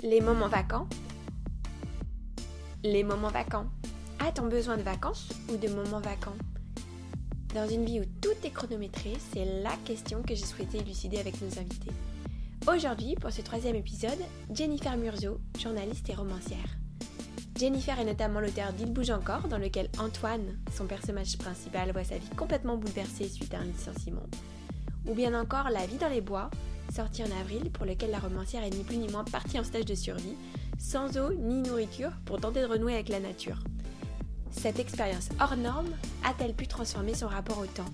Les moments vacants Les moments vacants. A-t-on besoin de vacances ou de moments vacants? Dans une vie où tout est chronométré, c'est la question que j'ai souhaité élucider avec nos invités. Aujourd'hui, pour ce troisième épisode, Jennifer Murzo, journaliste et romancière. Jennifer est notamment l'auteur d'Il bouge encore, dans lequel Antoine, son personnage principal, voit sa vie complètement bouleversée suite à un licenciement. Ou bien encore La vie dans les bois, sorti en avril, pour lequel la romancière est ni plus ni moins partie en stage de survie, sans eau ni nourriture, pour tenter de renouer avec la nature. Cette expérience hors norme a-t-elle pu transformer son rapport au temps?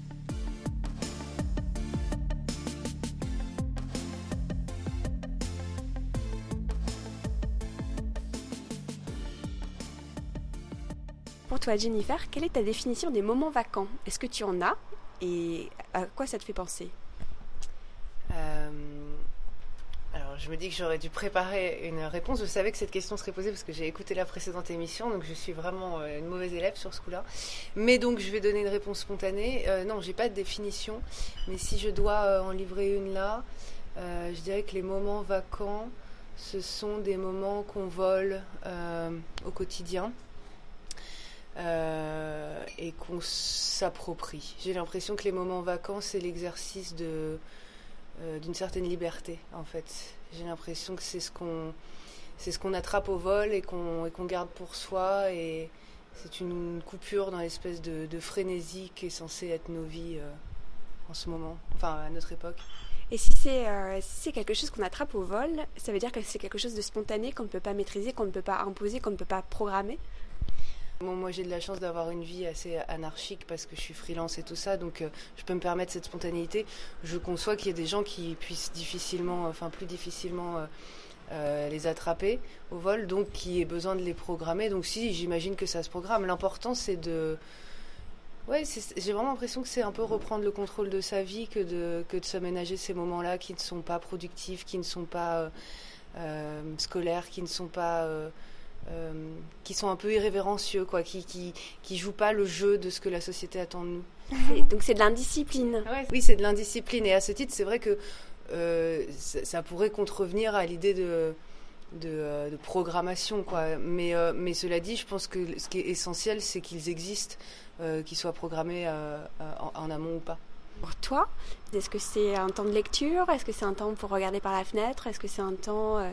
Pour toi, Jennifer, quelle est ta définition des moments vacants? Est-ce que tu en as? Et à quoi ça te fait penser euh, alors, je me dis que j'aurais dû préparer une réponse. Je savais que cette question serait posée parce que j'ai écouté la précédente émission, donc je suis vraiment euh, une mauvaise élève sur ce coup-là. Mais donc, je vais donner une réponse spontanée. Euh, non, j'ai pas de définition, mais si je dois en livrer une là, je dirais que les moments vacants, ce sont des moments qu'on vole au quotidien. et qu'on s'approprie. J'ai l'impression que les moments vacants, c'est l'exercice euh, d'une certaine liberté, en fait. J'ai l'impression que c'est ce qu'on c'est ce qu'on attrape au vol et qu'on qu'on garde pour soi et c'est une coupure dans l'espèce de, de, frénésie qui est censée être nos vies euh, en ce moment, enfin à notre époque. Et si c'est euh, si quelque chose qu'on attrape au vol, ça veut dire que c'est quelque chose de spontané qu'on ne peut pas maîtriser, qu'on ne peut pas imposer, qu'on ne peut pas programmer? Moi, j'ai de la chance d'avoir une vie assez anarchique parce que je suis freelance et tout ça, donc euh, je peux me permettre cette spontanéité. Je conçois qu'il y ait des gens qui puissent difficilement, enfin plus difficilement, euh, euh, les attraper au vol, donc qui aient besoin de les programmer. Donc si, j'imagine que ça se programme. L'important, c'est de... Ouais, j'ai vraiment l'impression que c'est un peu reprendre le contrôle de sa vie que de, que de s'aménager ces moments-là qui ne sont pas productifs, qui ne sont pas scolaires, qui ne sont pas... Euh, qui sont un peu irrévérencieux, quoi, qui, qui, qui jouent pas le jeu de ce que la société attend de nous. Donc c'est de l'indiscipline. oui, c'est de l'indiscipline. Et à ce titre, c'est vrai que euh, ça, pourrait contrevenir à l'idée de, de, euh, programmation, quoi. Mais, mais cela dit, je pense que ce qui est essentiel, c'est qu'ils existent, qu'ils soient programmés en, en, amont ou pas. Pour toi, est-ce que c'est un temps de lecture? Est-ce que c'est un temps pour regarder par la fenêtre? Est-ce que c'est un temps euh,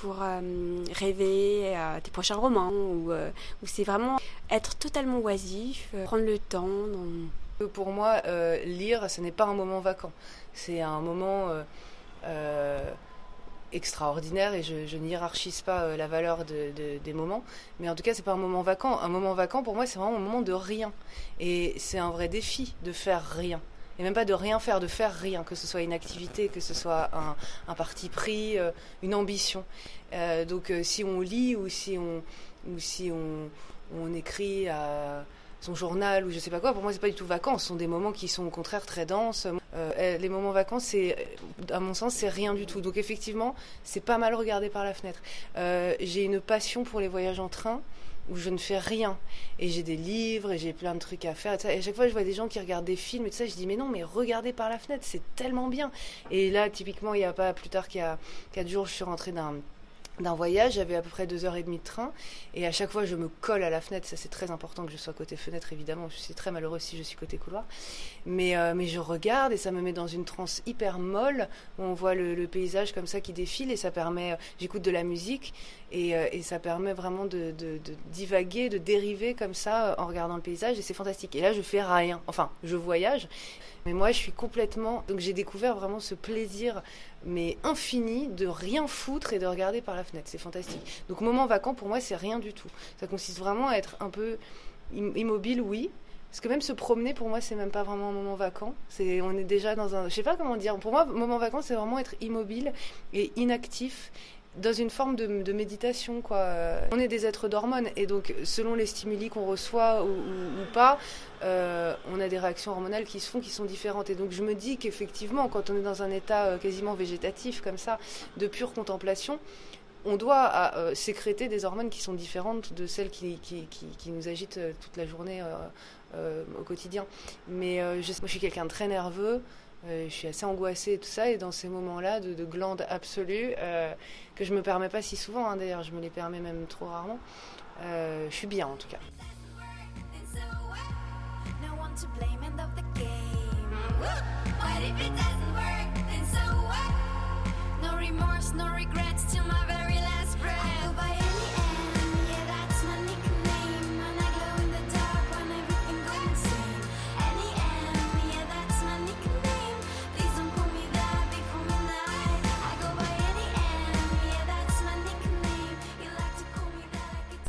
pour euh, rêver à tes prochains romans ou, euh, c'est vraiment être totalement oisif, prendre le temps. Pour moi, lire, ce n'est pas un moment vacant. C'est un moment extraordinaire et je, je n'hierarchise pas la valeur de, des moments, mais en tout cas c'est pas un moment vacant. Un moment vacant pour moi c'est vraiment un moment de rien et c'est un vrai défi de faire rien et même pas de rien faire, de faire rien, que ce soit une activité, que ce soit un, parti pris, euh, une ambition. Euh, donc euh, si on lit ou si on, écrit à son journal ou je sais pas quoi, pour moi c'est pas du tout vacances, ce sont des moments qui sont au contraire très denses. les moments vacances, c'est, à mon sens, c'est rien du tout. Donc effectivement, c'est pas mal regardé par la fenêtre. j'ai une passion pour les voyages en train où je ne fais rien. Et j'ai des livres et j'ai plein de trucs à faire. Et, à chaque fois, je vois des gens qui regardent des films et tout ça. Je dis, mais non, mais regardez par la fenêtre, c'est tellement bien. Et là, typiquement, il n'y a pas plus tard qu'il y a quatre jours, je suis rentrée d'un voyage, j'avais à peu près deux heures et demie de train, et à chaque fois je me colle à la fenêtre, ça c'est très important que je sois côté fenêtre évidemment, je suis très malheureuse si je suis côté couloir, mais, euh, mais je regarde et ça me met dans une transe hyper molle, où on voit le, paysage comme ça qui défile, et ça permet, euh, j'écoute de la musique, et, euh, et, ça permet vraiment de, divaguer, de dériver comme ça en regardant le paysage, et c'est fantastique. Et là je fais rien, enfin je voyage, mais moi, je suis complètement. Donc, j'ai découvert vraiment ce plaisir, mais infini, de rien foutre et de regarder par la fenêtre. C'est fantastique. Donc, moment vacant, pour moi, c'est rien du tout. Ça consiste vraiment à être un peu immobile, oui. Parce que même se promener, pour moi, c'est même pas vraiment un moment vacant. C'est, on est déjà dans un. Je sais pas comment dire. Pour moi, moment vacant, c'est vraiment être immobile et inactif dans une forme de, méditation. Quoi. On est des êtres d'hormones et donc selon les stimuli qu'on reçoit ou, pas, euh, on a des réactions hormonales qui se font qui sont différentes. Et donc je me dis qu'effectivement, quand on est dans un état euh, quasiment végétatif comme ça, de pure contemplation, on doit euh, sécréter des hormones qui sont différentes de celles qui, nous agitent toute la journée au quotidien. Mais je, je suis quelqu'un de très nerveux. Je suis assez angoissée et tout ça. Et dans ces moments-là de, de glande absolue, que je me permets pas si souvent, hein, d'ailleurs, je me les permets même trop rarement, je suis bien en tout cas.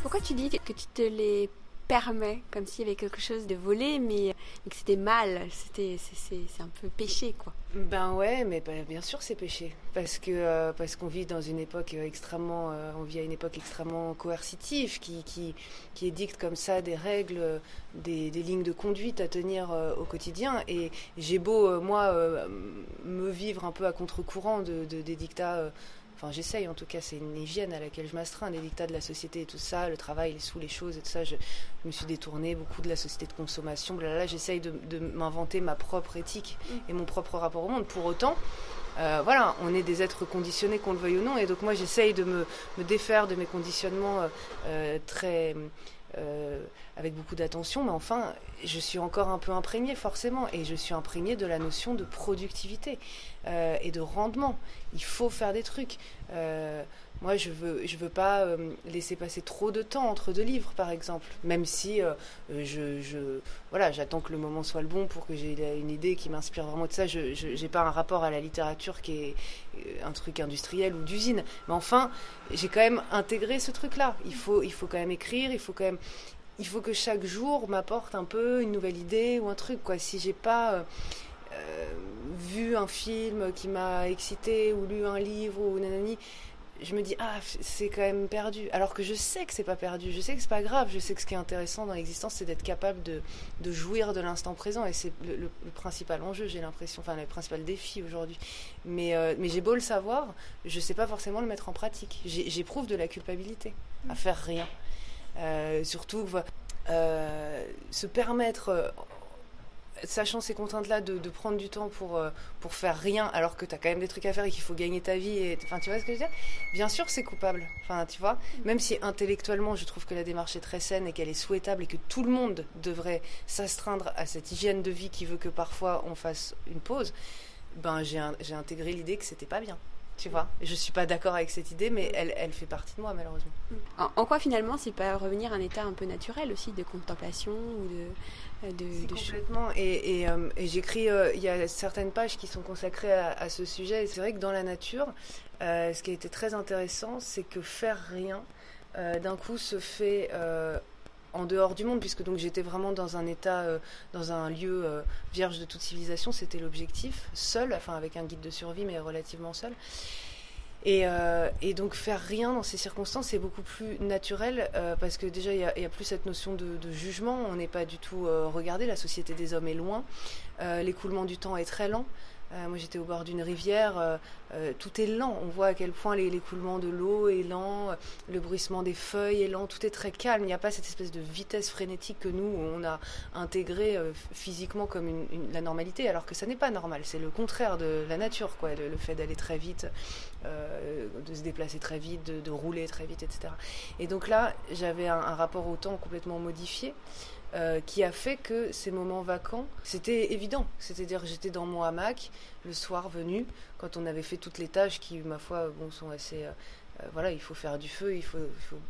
Pourquoi tu dis que tu te les permets comme s'il y avait quelque chose de volé, mais, que c'était mal, c'était c'est un peu péché quoi. Ben ouais, mais ben, bien sûr c'est péché parce que euh, parce qu'on vit dans une époque extrêmement, euh, on vit à une époque extrêmement coercitive qui qui qui édicte comme ça des règles, des, des lignes de conduite à tenir euh, au quotidien. Et j'ai beau moi me vivre un peu à contre-courant de, des dictats enfin j'essaye en tout cas, c'est une hygiène à laquelle je m'astreins, les dictats de la société et tout ça, le travail, les sous, les choses et tout ça. Je, me suis détournée beaucoup de la société de consommation, là j'essaye de, m'inventer ma propre éthique et mon propre rapport au monde. Pour autant, euh, voilà, on est des êtres conditionnés, qu'on le veuille ou non, et donc moi j'essaye de me, défaire de mes conditionnements euh, euh, très euh, avec beaucoup d'attention, mais enfin, je suis encore un peu imprégnée forcément, et je suis imprégnée de la notion de productivité euh, et de rendement. Il faut faire des trucs. Euh, moi, je veux, je veux pas laisser passer trop de temps entre deux livres, par exemple, même si je, je, voilà, j'attends que le moment soit le bon pour que j'ai une idée qui m'inspire vraiment de ça. Je n'ai pas un rapport à la littérature qui est un truc industriel ou d'usine, mais enfin, j'ai quand même intégré ce truc-là. Il faut, il faut quand même écrire, il faut quand même il faut que chaque jour m'apporte un peu une nouvelle idée ou un truc quoi si j'ai pas euh, euh, vu un film qui m'a excité ou lu un livre ou nanani je me dis ah c'est quand même perdu. Alors que je sais que c'est pas perdu je sais que c'est pas grave je sais que ce qui est intéressant dans l'existence c'est d'être capable de, de, jouir de l'instant présent et c'est le, principal enjeu j'ai l'impression enfin le principal défi aujourd'hui. Mais euh, mais j'ai beau le savoir je sais pas forcément le mettre en pratique. J'éprouve de la culpabilité à faire rien. Euh, surtout, euh, se permettre, sachant ces contraintes-là, de, prendre du temps pour, pour faire rien, alors que tu as quand même des trucs à faire et qu'il faut gagner ta vie. Et, enfin, tu vois ce que je veux dire? Bien sûr, c'est coupable. Enfin, tu vois, même si intellectuellement, je trouve que la démarche est très saine et qu'elle est souhaitable et que tout le monde devrait s'astreindre à cette hygiène de vie qui veut que parfois on fasse une pause, ben j'ai intégré l'idée que c'était pas bien tu vois. Je suis pas d'accord avec cette idée, mais elle, elle fait partie de moi, malheureusement. En, quoi, finalement, c'est pas revenir à un état un peu naturel aussi de contemplation ou de. Euh, de, de complètement. Et, et, euh, et j'écris, euh, il y a certaines pages qui sont consacrées à, ce sujet. Et c'est vrai que dans la nature, ce qui a été très intéressant, c'est que faire rien, d'un coup, se fait en dehors du monde, puisque donc j'étais vraiment dans un état, euh, dans un lieu euh, vierge de toute civilisation, c'était l'objectif, seul, enfin avec un guide de survie, mais relativement seul. Et, euh, donc faire rien dans ces circonstances, c'est beaucoup plus naturel, parce que déjà, il n'y a, plus cette notion de jugement, on n'est pas du tout regardé, la société des hommes est loin, l'écoulement du temps est très lent. Euh, moi, j'étais au bord d'une rivière. Euh, euh, tout est lent. On voit à quel point l'écoulement de l'eau est lent, le bruissement des feuilles est lent. Tout est très calme. Il n'y a pas cette espèce de vitesse frénétique que nous, on a intégré physiquement comme la normalité, alors que ça n'est pas normal. C'est le contraire de la nature, quoi. Le, fait d'aller très vite, de se déplacer très vite, de, rouler très vite, etc. Et donc là, j'avais un, un rapport au temps complètement modifié. Euh, qui a fait que ces moments vacants, c'était évident. C'est-à-dire j'étais dans mon hamac le soir venu, quand on avait fait toutes les tâches qui, ma foi, bon, sont assez... Euh, euh, voilà, il faut faire du feu, il faut,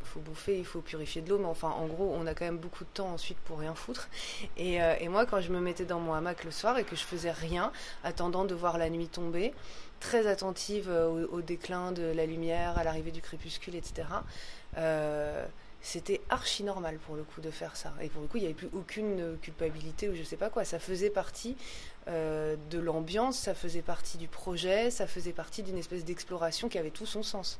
faut, bouffer, il faut purifier de l'eau, mais enfin, en gros, on a quand même beaucoup de temps ensuite pour rien foutre. Et, et moi, quand je me mettais dans mon hamac le soir et que je faisais rien, attendant de voir la nuit tomber, très attentive au, au déclin de la lumière, à l'arrivée du crépuscule, etc., euh, c'était archi normal pour le coup de faire ça. Et pour le coup, il n'y avait plus aucune culpabilité ou je sais pas quoi. Ça faisait partie euh, de l'ambiance, ça faisait partie du projet, ça faisait partie d'une espèce d'exploration qui avait tout son sens.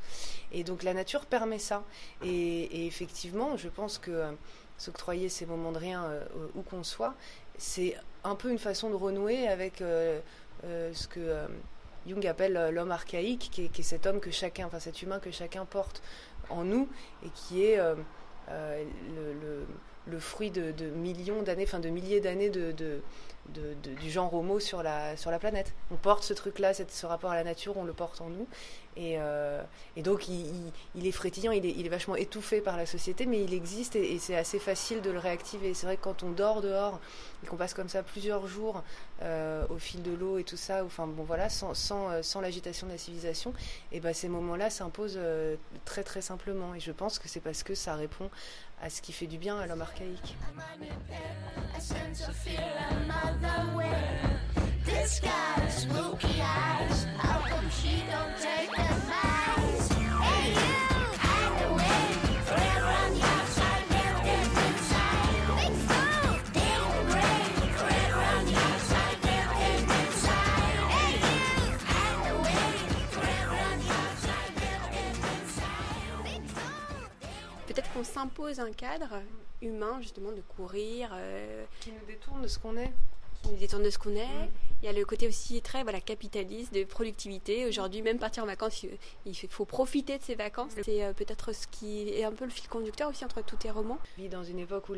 Et donc la nature permet ça. Et, effectivement, je pense que euh, s'octroyer ces moments de rien euh, où qu'on soit, c'est un peu une façon de renouer avec ce que Jung appelle l'homme archaïque, qui est, qui est, cet homme que chacun, enfin cet humain que chacun porte en nous et qui est euh, euh, le, fruit de, millions d'années, enfin de milliers d'années de, du genre homo sur la, sur la planète. On porte ce truc-là, ce rapport à la nature, on le porte en nous. Et, euh, donc, il, est frétillant, il est, vachement étouffé par la société, mais il existe et, c'est assez facile de le réactiver. C'est vrai que quand on dort dehors et qu'on passe comme ça plusieurs jours euh, au fil de l'eau et tout ça, enfin bon voilà, sans, euh, l'agitation de la civilisation, et ben ces moments-là s'imposent très très simplement. Et je pense que c'est parce que ça répond à ce qui fait du bien à l'homme archaïque. Peut-être qu'on s'impose un cadre humain, justement, de courir. Euh, qui nous détourne de ce qu'on est. Qui nous détourne de ce qu'on est. Mm. Il y a le côté aussi très voilà, capitaliste, de productivité. Aujourd'hui, même partir en vacances, il faut profiter de ces vacances. C'est euh, peut-être ce qui est un peu le fil conducteur aussi entre tous tes romans. Vit dans une époque où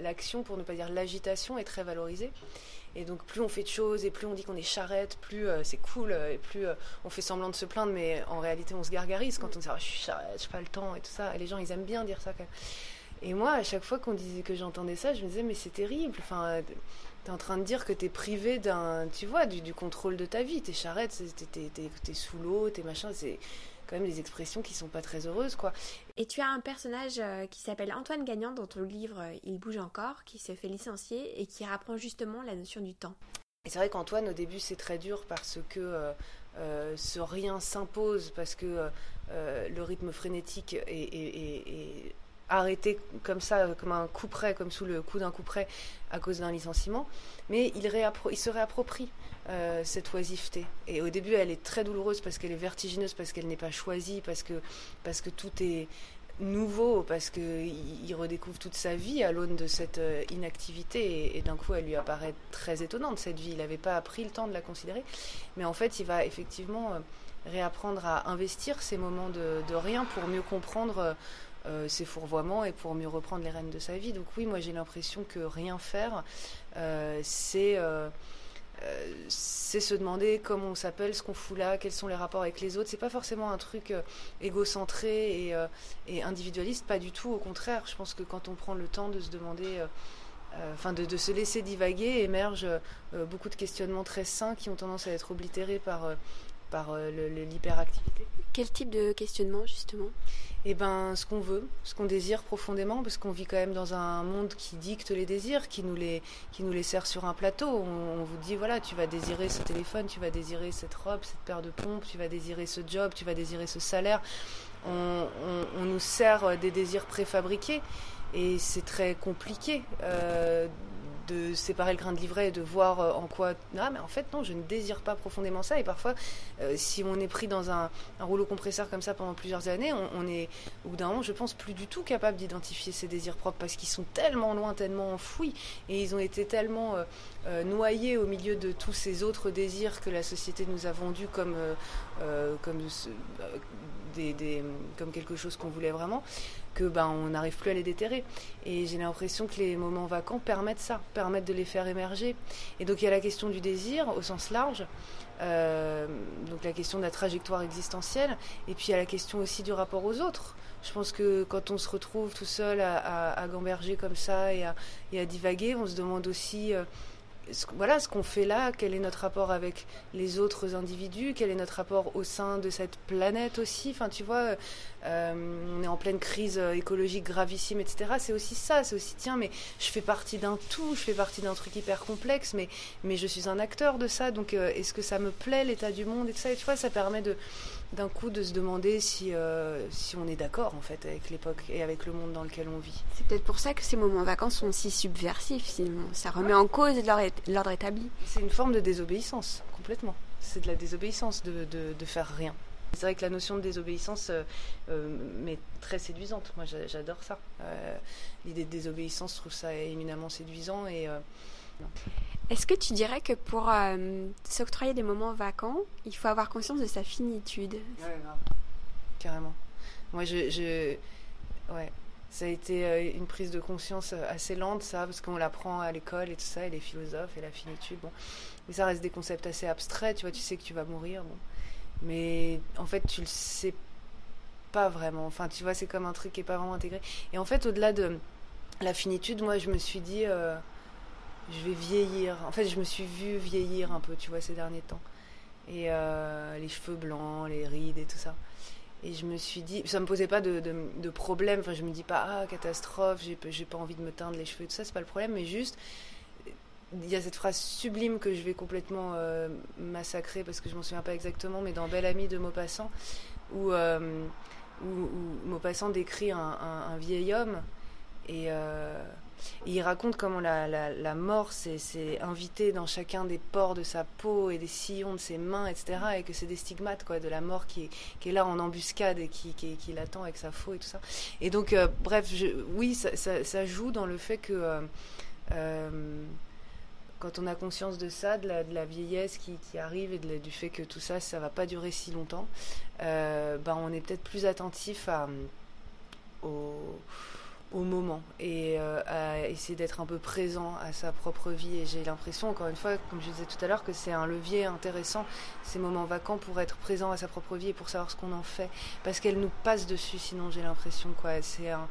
l'action, pour ne pas dire l'agitation, est très valorisée. Et donc plus on fait de choses et plus on dit qu'on est charrette, plus euh, c'est cool et plus euh, on fait semblant de se plaindre, mais en réalité on se gargarise quand on dit ah, je suis charrette, j'ai pas le temps et tout ça. Et les gens ils aiment bien dire ça quand même. Et moi à chaque fois qu'on disait que j'entendais ça, je me disais mais c'est terrible. Enfin T'es en train de dire que t'es privé d'un, tu vois, du, contrôle de ta vie. T'es charrette, t'es, sous l'eau, t'es machin. C'est quand même des expressions qui sont pas très heureuses, quoi. Et tu as un personnage euh, qui s'appelle Antoine Gagnant dans ton livre euh, Il bouge encore, qui se fait licencier et qui rapprend justement la notion du temps. Et c'est vrai qu'Antoine, au début, c'est très dur parce que euh, ce rien s'impose, parce que le rythme frénétique est arrêté comme ça, comme un coup près, comme sous le coup d'un coup près, à cause d'un licenciement. Mais il, se réapproprie euh, cette oisiveté. Et au début, elle est très douloureuse parce qu'elle est vertigineuse, parce qu'elle n'est pas choisie, parce que, parce que tout est nouveau, parce qu'il il redécouvre toute sa vie à l'aune de cette euh, inactivité. Et, d'un coup, elle lui apparaît très étonnante, cette vie. Il n'avait pas pris le temps de la considérer. Mais en fait, il va effectivement euh, réapprendre à investir ces moments de rien pour mieux comprendre euh, ses fourvoiements et pour mieux reprendre les rênes de sa vie. Donc oui, moi j'ai l'impression que rien faire, euh, c'est euh, c'est se demander comment on s'appelle, ce qu'on fout là, quels sont les rapports avec les autres. C'est pas forcément un truc égocentré et, individualiste, pas du tout. Au contraire, je pense que quand on prend le temps de se demander enfin de, se laisser divaguer, émergent beaucoup de questionnements très sains qui ont tendance à être oblitérés par, par l'hyperactivité. Quel type de questionnement justement? Eh ben, ce qu'on veut, ce qu'on désire profondément, parce qu'on vit quand même dans un monde qui dicte les désirs, qui nous les, qui nous les sert sur un plateau. On, vous dit, voilà, tu vas désirer ce téléphone, tu vas désirer cette robe, cette paire de pompes, tu vas désirer ce job, tu vas désirer ce salaire. On, nous sert des désirs préfabriqués et c'est très compliqué euh, de séparer le grain de livret et de voir euh, en quoi. Ah, mais en fait, non, je ne désire pas profondément ça. Et parfois, euh, si on est pris dans un, rouleau compresseur comme ça pendant plusieurs années, on, est, au bout d'un moment, je pense, plus du tout capable d'identifier ses désirs propres parce qu'ils sont tellement loin, tellement enfouis et ils ont été tellement euh, noyés au milieu de tous ces autres désirs que la société nous a vendus comme, comme, des, comme quelque chose qu'on voulait vraiment que ben on n'arrive plus à les déterrer. Et j'ai l'impression que les moments vacants permettent ça, permettent de les faire émerger. Et donc il y a la question du désir au sens large, euh, donc la question de la trajectoire existentielle, et puis il y a la question aussi du rapport aux autres. Je pense que quand on se retrouve tout seul à, gamberger comme ça et à, et à, divaguer, on se demande aussi euh, voilà ce qu'on fait là, quel est notre rapport avec les autres individus, quel est notre rapport au sein de cette planète aussi. Enfin, tu vois, euh, on est en pleine crise écologique gravissime, etc. C'est aussi ça, c'est aussi tiens, mais je fais partie d'un tout, je fais partie d'un truc hyper complexe, mais mais je suis un acteur de ça. Donc, euh, est-ce que ça me plaît l'état du monde et tout ça Et tu vois, ça permet de d'un coup de se demander si, euh, si on est d'accord en fait avec l'époque et avec le monde dans lequel on vit. C'est peut-être pour ça que ces moments vacances sont si subversifs finalement. Ça remet en cause l'ordre établi. C'est une forme de désobéissance, complètement. C'est de la désobéissance de, de, faire rien. C'est vrai que la notion de désobéissance euh, euh, m'est très séduisante. Moi, j'adore ça. L'idée de désobéissance, je trouve ça éminemment séduisant et est-ce que tu dirais que pour euh, s'octroyer des moments vacants, il faut avoir conscience de sa finitude? Ouais, Carrément. Moi, je. Ouais. ça a été une prise de conscience assez lente, ça, parce qu'on l'apprend à l'école et tout ça, et les philosophes et la finitude. Bon. Mais ça reste des concepts assez abstraits, tu vois, tu sais que tu vas mourir. Mais en fait, tu le sais pas vraiment. Enfin, tu vois, c'est comme un truc qui est pas vraiment intégré. Et en fait, au-delà de la finitude, moi, je me suis dit, euh, je vais vieillir. En fait, je me suis vue vieillir un peu, tu vois, ces derniers temps. Et euh, les cheveux blancs, les rides et tout ça. Et je me suis dit, ça me posait pas de, de, problème. Enfin, je me dis pas, ah, catastrophe, j'ai pas envie de me teindre les cheveux et tout ça, c'est pas le problème. Mais juste, il y a cette phrase sublime que je vais complètement euh, massacrer parce que je m'en souviens pas exactement, mais dans Belle Amie de Maupassant, où, euh, où, Maupassant décrit un, vieil homme euh, il raconte comment la, la, mort s'est invitée dans chacun des pores de sa peau et des sillons de ses mains, etc. Et que c'est des stigmates quoi, de la mort qui est, qui est là en embuscade et qui, qui, qui l'attend avec sa faux et tout ça. Et donc, bref, je, oui, ça, ça, joue dans le fait que quand on a conscience de ça, de la, vieillesse qui, arrive et du fait que tout ça, ça va pas durer si longtemps, euh, ben on est peut-être plus attentif à, au, moment et euh, à essayer d'être un peu présent à sa propre vie. Et j'ai l'impression, encore une fois, comme je disais tout à l'heure, que c'est un levier intéressant, ces moments vacants, pour être présent à sa propre vie et pour savoir ce qu'on en fait. Parce qu'elle nous passe dessus, sinon j'ai l'impression, quoi. C'est un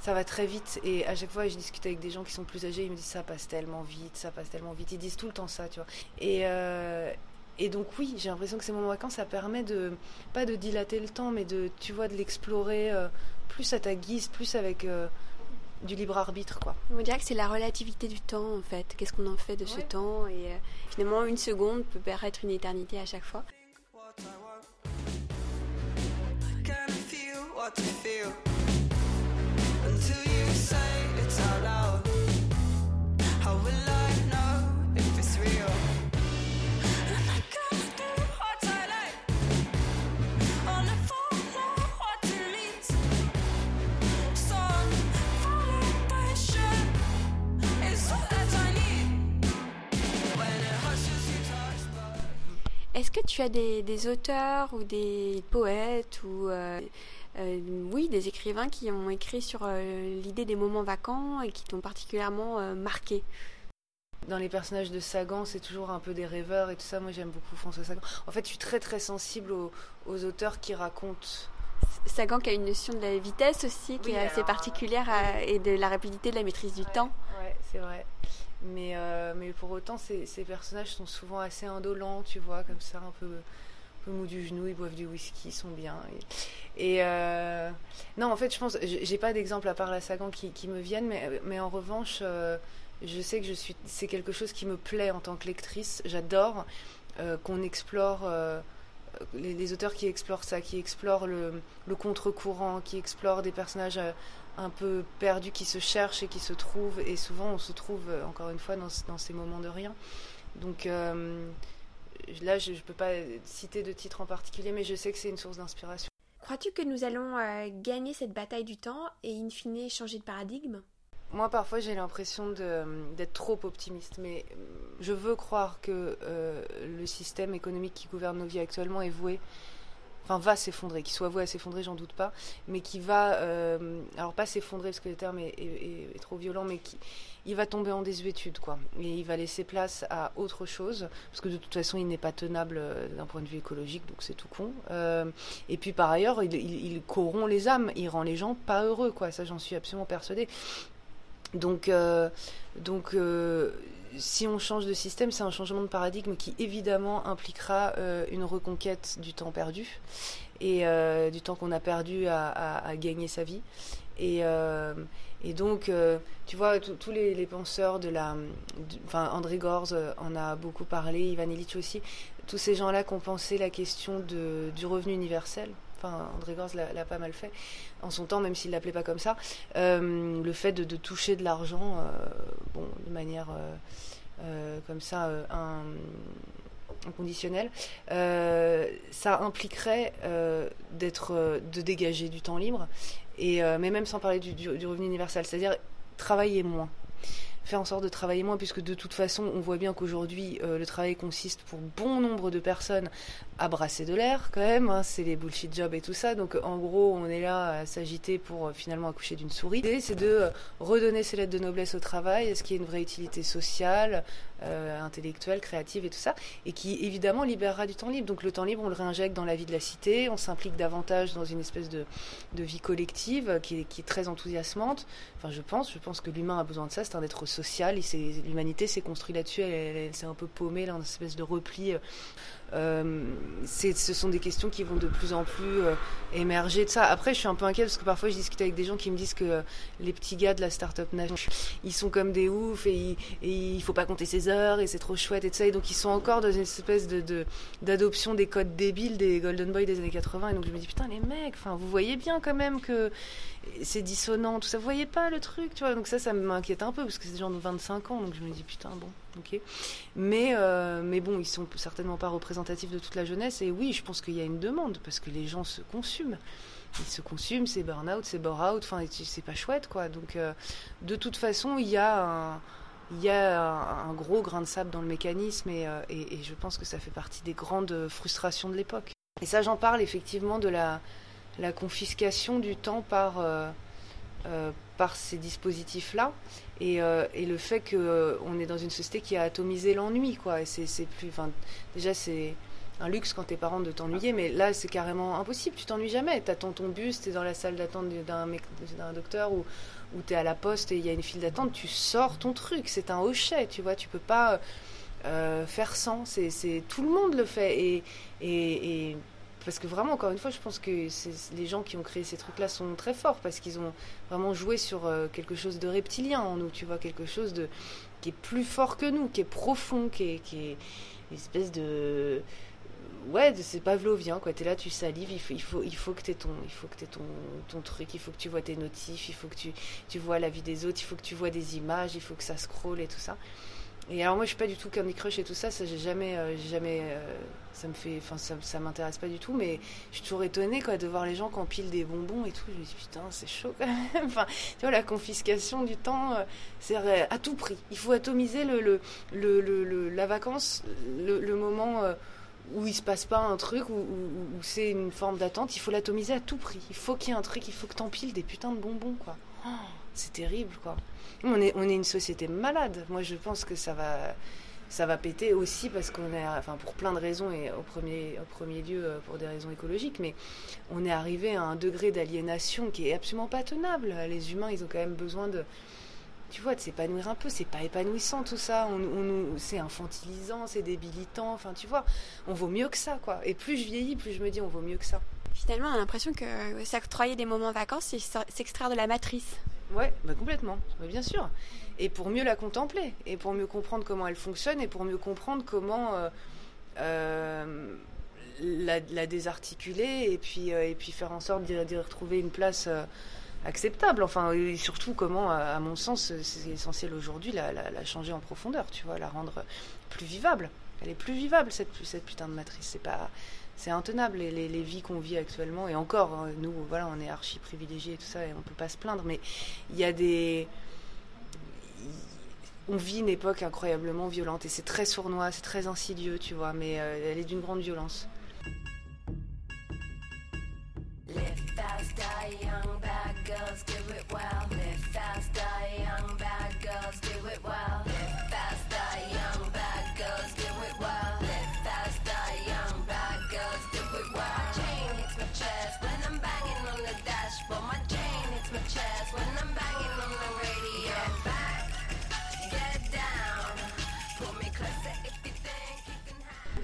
ça va très vite. Et à chaque fois, je discute avec des gens qui sont plus âgés, ils me disent ça passe tellement vite, ça passe tellement vite. Ils disent tout le temps ça, tu vois. Et, euh, et donc oui, j'ai l'impression que ces moments vacances, ça permet de pas de dilater le temps, mais de tu vois de l'explorer euh, plus à ta guise, plus avec euh, du libre arbitre, quoi. On dirait que c'est la relativité du temps, en fait. Qu'est-ce qu'on en fait de ce temps? Et finalement, une seconde peut paraître une éternité à chaque fois. Est-ce que tu as des, auteurs ou des poètes ou euh, euh, oui des écrivains qui ont écrit sur euh, l'idée des moments vacants et qui t'ont particulièrement marqué? Dans les personnages de Sagan, c'est toujours un peu des rêveurs et tout ça. Moi, j'aime beaucoup François Sagan. En fait, je suis très très sensible aux, auteurs qui racontent. Sagan qui a une notion de la vitesse aussi, qui est assez particulière et de la rapidité, de la maîtrise du temps. Ouais, c'est vrai. Mais, euh, mais pour autant, ces, personnages sont souvent assez indolents, tu vois, comme ça, un peu, un peu mou du genou, ils boivent du whisky, ils sont bien. Et, euh, non, en fait, je pense, j'ai pas d'exemple à part la Sagan qui, me viennent, mais, mais en revanche, euh, je sais que je suis, c'est quelque chose qui me plaît en tant que lectrice. J'adore qu'on explore. Les, auteurs qui explorent ça, qui explorent le contre-courant, qui explorent des personnages un peu perdu qui se cherche et qui se trouve. Et souvent, on se trouve, euh, encore une fois, dans, dans ces moments de rien. Donc euh, là, je ne peux pas citer de titre en particulier, mais je sais que c'est une source d'inspiration. Crois-tu que nous allons euh, gagner cette bataille du temps et in fine changer de paradigme? Moi, parfois, j'ai l'impression d'être trop optimiste, mais je veux croire que le système économique qui gouverne nos vies actuellement est voué enfin va s'effondrer, qu'il soit voué à s'effondrer, j'en doute pas, mais qui va, euh, alors pas s'effondrer parce que le terme est, trop violent, mais qui il va tomber en désuétude, quoi, et il va laisser place à autre chose, parce que de toute façon il n'est pas tenable euh, d'un point de vue écologique, donc c'est tout con. Euh, et puis par ailleurs, il, il, corrompt les âmes, il rend les gens pas heureux, quoi, ça j'en suis absolument persuadée. Donc, donc si on change de système, c'est un changement de paradigme qui évidemment impliquera euh, une reconquête du temps perdu et euh, du temps qu'on a perdu à, gagner sa vie. Et, euh, donc, tu vois, tous les, penseurs de la. Enfin, André Gorz en a beaucoup parlé, Ivan Illich aussi. Tous ces gens-là qui ont pensé la question du revenu universel. André Gorz l'a pas mal fait en son temps, même s'il l'appelait pas comme ça. le fait de, toucher de l'argent, bon, de manière euh, comme ça euh, un, inconditionnel, euh, ça impliquerait d'être, de dégager du temps libre, mais même sans parler du, revenu universel, c'est-à-dire travailler moins. faire en sorte de travailler moins, puisque de toute façon, on voit bien qu'aujourd'hui, euh, le travail consiste pour bon nombre de personnes à brasser de l'air quand même, hein, c'est les bullshit jobs et tout ça, donc en gros, on est là à s'agiter pour euh, finalement accoucher d'une souris. L'idée, c'est de euh, redonner ces lettres de noblesse au travail, est-ce qu'il y a une vraie utilité sociale, intellectuelle, créative et tout ça, et qui évidemment libérera du temps libre. Donc le temps libre, on le réinjecte dans la vie de la cité, on s'implique davantage dans une espèce de, vie collective qui est, très enthousiasmante. Enfin, je pense, je pense que l'humain a besoin de ça, c'est un être social. L'humanité s'est construite là-dessus, elle, s'est un peu paumée dans une espèce de repli. Euh, ce sont des questions qui vont de plus en plus euh, émerger de ça. Après, je suis un peu inquiète parce que parfois je discute avec des gens qui me disent que euh, les petits gars de la Startup Nation, ils sont comme des oufs et, il il faut pas compter ses heures et c'est trop chouette et tout ça. Et donc ils sont encore dans une espèce de d'adoption des codes débiles des Golden Boys des années 80. Et donc je me dis putain les mecs, vous voyez bien quand même que c'est dissonant, tout ça. Vous voyez pas le truc, tu vois. Donc ça, ça m'inquiète un peu parce que c'est des gens de 25 ans, donc je me dis putain, bon, ok. Mais, euh, mais bon, ils sont certainement pas représentatifs de toute la jeunesse. Et oui, je pense qu'il y a une demande parce que les gens se consument. Ils se consument, c'est burn-out, c'est bore-out, enfin, c'est pas chouette, quoi. Donc, euh, de toute façon, il y a un il y a un, gros grain de sable dans le mécanisme euh, et, et, je pense que ça fait partie des grandes frustrations de l'époque. Et ça, j'en parle effectivement de la, la confiscation du temps par, euh, euh, par ces dispositifs-là et, euh, et, le fait qu'on est dans une société qui a atomisé l'ennui. quoi. Et c'est, plus, déjà, c'est un luxe quand t'es parent de t'ennuyer, mais là, c'est carrément impossible. Tu t'ennuies jamais. T'attends ton bus, t'es dans la salle d'attente d'un, d'un docteur ou, ou t'es à la poste et il y a une file d'attente. Tu sors ton truc. C'est un hochet, tu vois. Tu peux pas. faire sans, c'est, tout le monde le fait et, et, et parce que vraiment, encore une fois, je pense que les gens qui ont créé ces trucs-là sont très forts parce qu'ils ont vraiment joué sur euh, quelque chose de reptilien en nous, tu vois, quelque chose de qui est plus fort que nous, qui est profond, qui est, une espèce de ouais, c'est pavlovien quoi. T'es là, tu salives, il faut, il faut, il faut que t'aies ton, ton truc, il faut que tu vois tes notifs, il faut que tu, tu vois la vie des autres, il faut que tu vois des images, il faut que ça scrolle et tout ça. Et alors moi je suis pas du tout Candy Crush et tout ça, ça j'ai jamais, euh, jamais, euh, ça me fait, enfin ça, ça m'intéresse pas du tout, mais je suis toujours étonnée quoi de voir les gens qui empilent des bonbons et tout. Je me dis putain c'est chaud quand même. enfin tu vois la confiscation du temps, euh, c'est à tout prix. Il faut atomiser le, le, le, le la vacance, le, moment où il se passe pas un truc, où, où, c'est une forme d'attente. Il faut l'atomiser à tout prix. Il faut qu'il y ait un truc, il faut que t'empiles des putains de bonbons quoi. Oh, c'est terrible quoi. On est, une société malade. Moi, je pense que ça va, ça va péter aussi parce qu'on est, enfin, pour plein de raisons et au premier, au premier lieu euh, pour des raisons écologiques, mais on est arrivé à un degré d'aliénation qui est absolument pas tenable. Les humains, ils ont quand même besoin de, tu vois, de s'épanouir un peu. C'est pas épanouissant tout ça. On, on c'est infantilisant, c'est débilitant. Enfin, tu vois, on vaut mieux que ça, quoi. Et plus je vieillis, plus je me dis, on vaut mieux que ça. Finalement, on a l'impression que s'octroyer des moments en vacances, c'est s'extraire de la matrice. Ouais, bah complètement, bien sûr. Et pour mieux la contempler, et pour mieux comprendre comment elle fonctionne, et pour mieux comprendre comment euh, euh, la, désarticuler, et puis, euh, et puis faire en sorte d'y retrouver une place acceptable. Enfin, et surtout comment, à, mon sens, c'est essentiel aujourd'hui, la, la, changer en profondeur, tu vois, la rendre plus vivable. Elle est plus vivable, cette, cette putain de matrice. C'est pas c'est intenable les, les, vies qu'on vit actuellement et encore hein, nous voilà on est archi privilégiés et tout ça et on peut pas se plaindre mais il y a des on vit une époque incroyablement violente et c'est très sournois c'est très insidieux tu vois mais euh, elle est d'une grande violence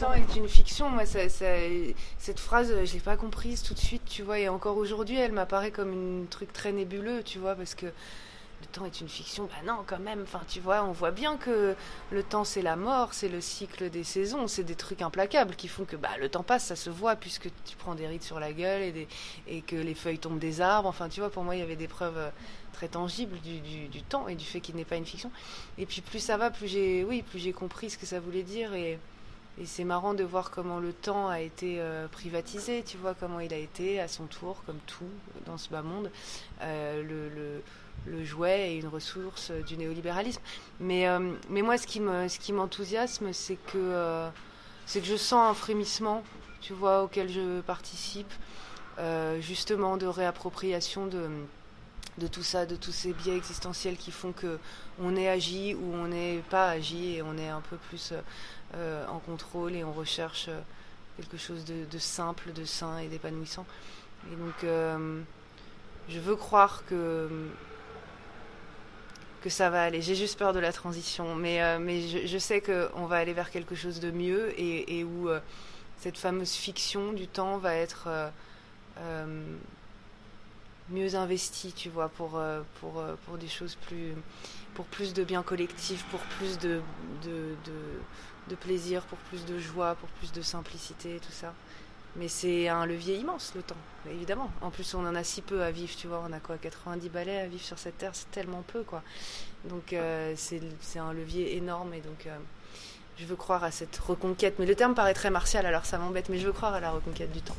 temps est une fiction. Moi, cette phrase, je l'ai pas comprise tout de suite, tu vois. Et encore aujourd'hui, elle m'apparaît comme un truc très nébuleux, tu vois, parce que le temps est une fiction. Bah non, quand même. Enfin, tu vois, on voit bien que le temps, c'est la mort, c'est le cycle des saisons, c'est des trucs implacables qui font que bah, le temps passe, ça se voit puisque tu prends des rides sur la gueule et, que les feuilles tombent des arbres. Enfin, tu vois, pour moi, il y avait des preuves euh, très tangibles du, du temps et du fait qu'il n'est pas une fiction. Et puis plus ça va, plus j'ai, oui, plus j'ai compris ce que ça voulait dire et et c'est marrant de voir comment le temps a été euh, privatisé, tu vois, comment il a été à son tour, comme tout dans ce bas monde, euh, le, jouet et une ressource du néolibéralisme. Mais, euh, mais moi, ce qui, me, ce m'enthousiasme, c'est que, que je sens un frémissement, tu vois, auquel je participe, justement de réappropriation de de tout ça, de tous ces biais existentiels qui font que on est agi ou on n'est pas agi et on est un peu plus euh, en contrôle et on recherche euh, quelque chose de, simple, de sain et d'épanouissant. Et donc, euh, je veux croire que que ça va aller. J'ai juste peur de la transition, mais, mais je, sais qu'on va aller vers quelque chose de mieux et, où cette fameuse fiction du temps va être mieux investie, tu vois, pour, pour, pour des choses plus. Pour plus de bien collectif, pour plus de, de de plaisir, pour plus de joie, pour plus de simplicité, tout ça. Mais c'est un levier immense, le temps, évidemment. En plus, on en a si peu à vivre, tu vois. On a quoi 90 balais à vivre sur cette terre, c'est tellement peu, quoi. Donc, euh, c'est un levier énorme. Et donc, euh, je veux croire à cette reconquête. Mais le terme paraît très martial, alors ça m'embête, mais je veux croire à la reconquête du temps.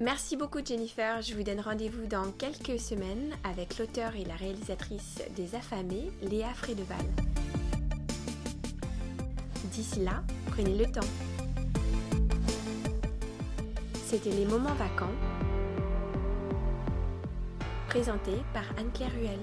Merci beaucoup, Jennifer. Je vous donne rendez-vous dans quelques semaines avec l'auteur et la réalisatrice des Affamés, Léa Frédeval. D'ici là, prenez le temps. C'était les moments vacants, présentés par Anne-Claire Ruel.